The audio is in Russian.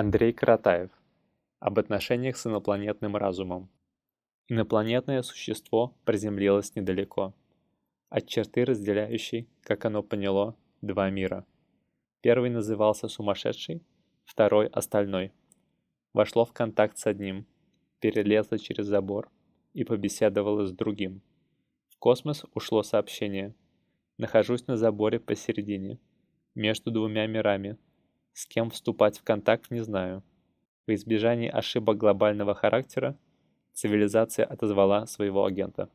Андрей Каратаев. Об отношениях с инопланетным разумом. Инопланетное существо приземлилось недалеко. От черты разделяющей, как оно поняло, два мира. Первый назывался сумасшедший, второй – остальной. Вошло в контакт с одним, перелезло через забор и побеседовало с другим. В космос ушло сообщение. Нахожусь на заборе посередине, между двумя мирами – с кем вступать в контакт не знаю. В избежании ошибок глобального характера цивилизация отозвала своего агента.